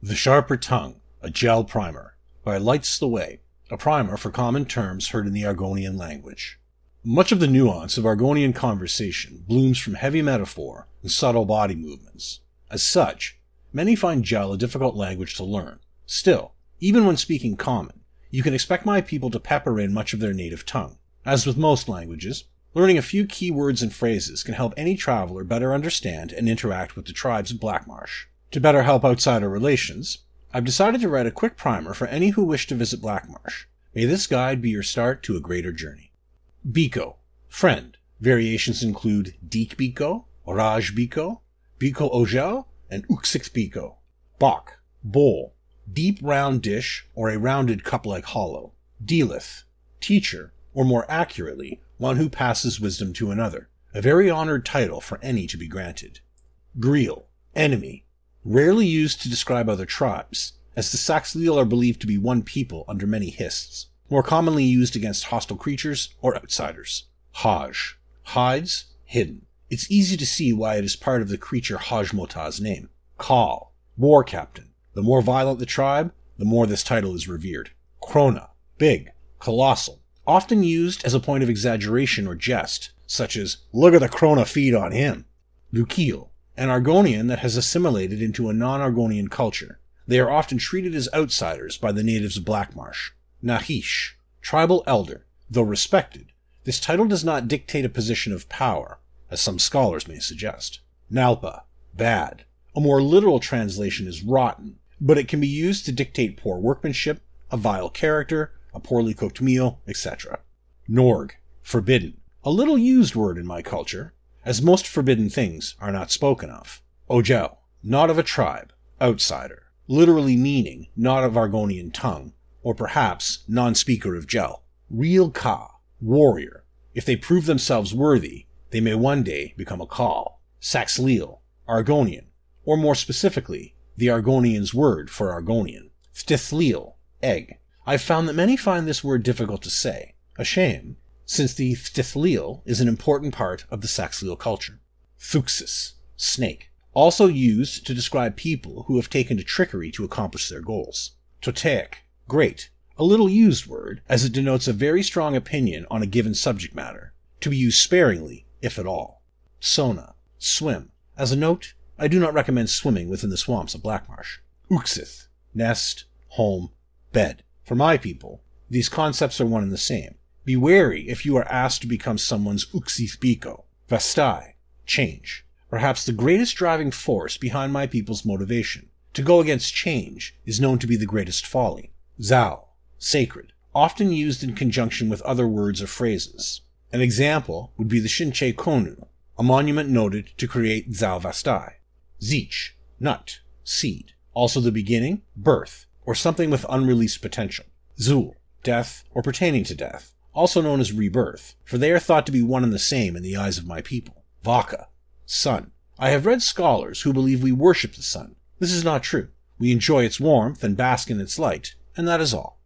The Sharper Tongue, a Jel Primer, by Lights the Way, a primer for common terms heard in the Argonian language. Much of the nuance of Argonian conversation blooms from heavy metaphor and subtle body movements. As such, many find Jel a difficult language to learn. Still, even when speaking common, you can expect my people to pepper in much of their native tongue. As with most languages, learning a few key words and phrases can help any traveler better understand and interact with the tribes of Blackmarsh. To better help outsider relations, I've decided to write a quick primer for any who wish to visit Blackmarsh. May this guide be your start to a greater journey. Biko, friend. Variations include Deek Biko, Raj Biko, Biko Ojel, and Uxith Biko. Bok, bowl, deep round dish or a rounded cup-like hollow. Dealith, teacher, or more accurately, one who passes wisdom to another. A very honored title for any to be granted. Greel, enemy, rarely used to describe other tribes, as the Saxhleel are believed to be one people under many hists, more commonly used against hostile creatures or outsiders. Haj, hides, hidden. It's easy to see why it is part of the creature Hajmota's name. Kal, war captain. The more violent the tribe, the more this title is revered. Krona, big, colossal, often used as a point of exaggeration or jest, such as, look at the Krona feed on him. Lukiul, an Argonian that has assimilated into a non-Argonian culture. They are often treated as outsiders by the natives of Blackmarsh. Nahish, tribal elder, though respected, this title does not dictate a position of power, as some scholars may suggest. Nalpa, bad. A more literal translation is rotten, but it can be used to dictate poor workmanship, a vile character, a poorly cooked meal, etc. Norg, forbidden. A little used word in my culture, as most forbidden things are not spoken of. Ojel, not of a tribe, outsider, literally meaning not of Argonian tongue, or perhaps non-speaker of Jel. Real Ka, warrior. If they prove themselves worthy, they may one day become a Kal. Saxhleel, Argonian, or more specifically, the Argonian's word for Argonian. Stithleel, egg. I've found that many find this word difficult to say. A shame, since the Stithleel is an important part of the Saxhleel culture. Thuxis, snake, also used to describe people who have taken to trickery to accomplish their goals. Totaic, great, a little used word, as it denotes a very strong opinion on a given subject matter, to be used sparingly, if at all. Sona, swim. As a note, I do not recommend swimming within the swamps of Blackmarsh. Uxith, nest, home, bed. For my people, these concepts are one and the same. Be wary if you are asked to become someone's Uxith Biko. Vastai, change. Perhaps the greatest driving force behind my people's motivation. To go against change is known to be the greatest folly. Zal, sacred, often used in conjunction with other words or phrases. An example would be the Shinche Konu, a monument noted to create Zal Vastai. Zeech, nut, seed. Also the beginning, birth, or something with unreleased potential. Zul, death or pertaining to death also known as rebirth, for they are thought to be one and the same in the eyes of my people. Vaka, sun. I have read scholars who believe we worship the sun. This is not true. We enjoy its warmth and bask in its light, and that is all.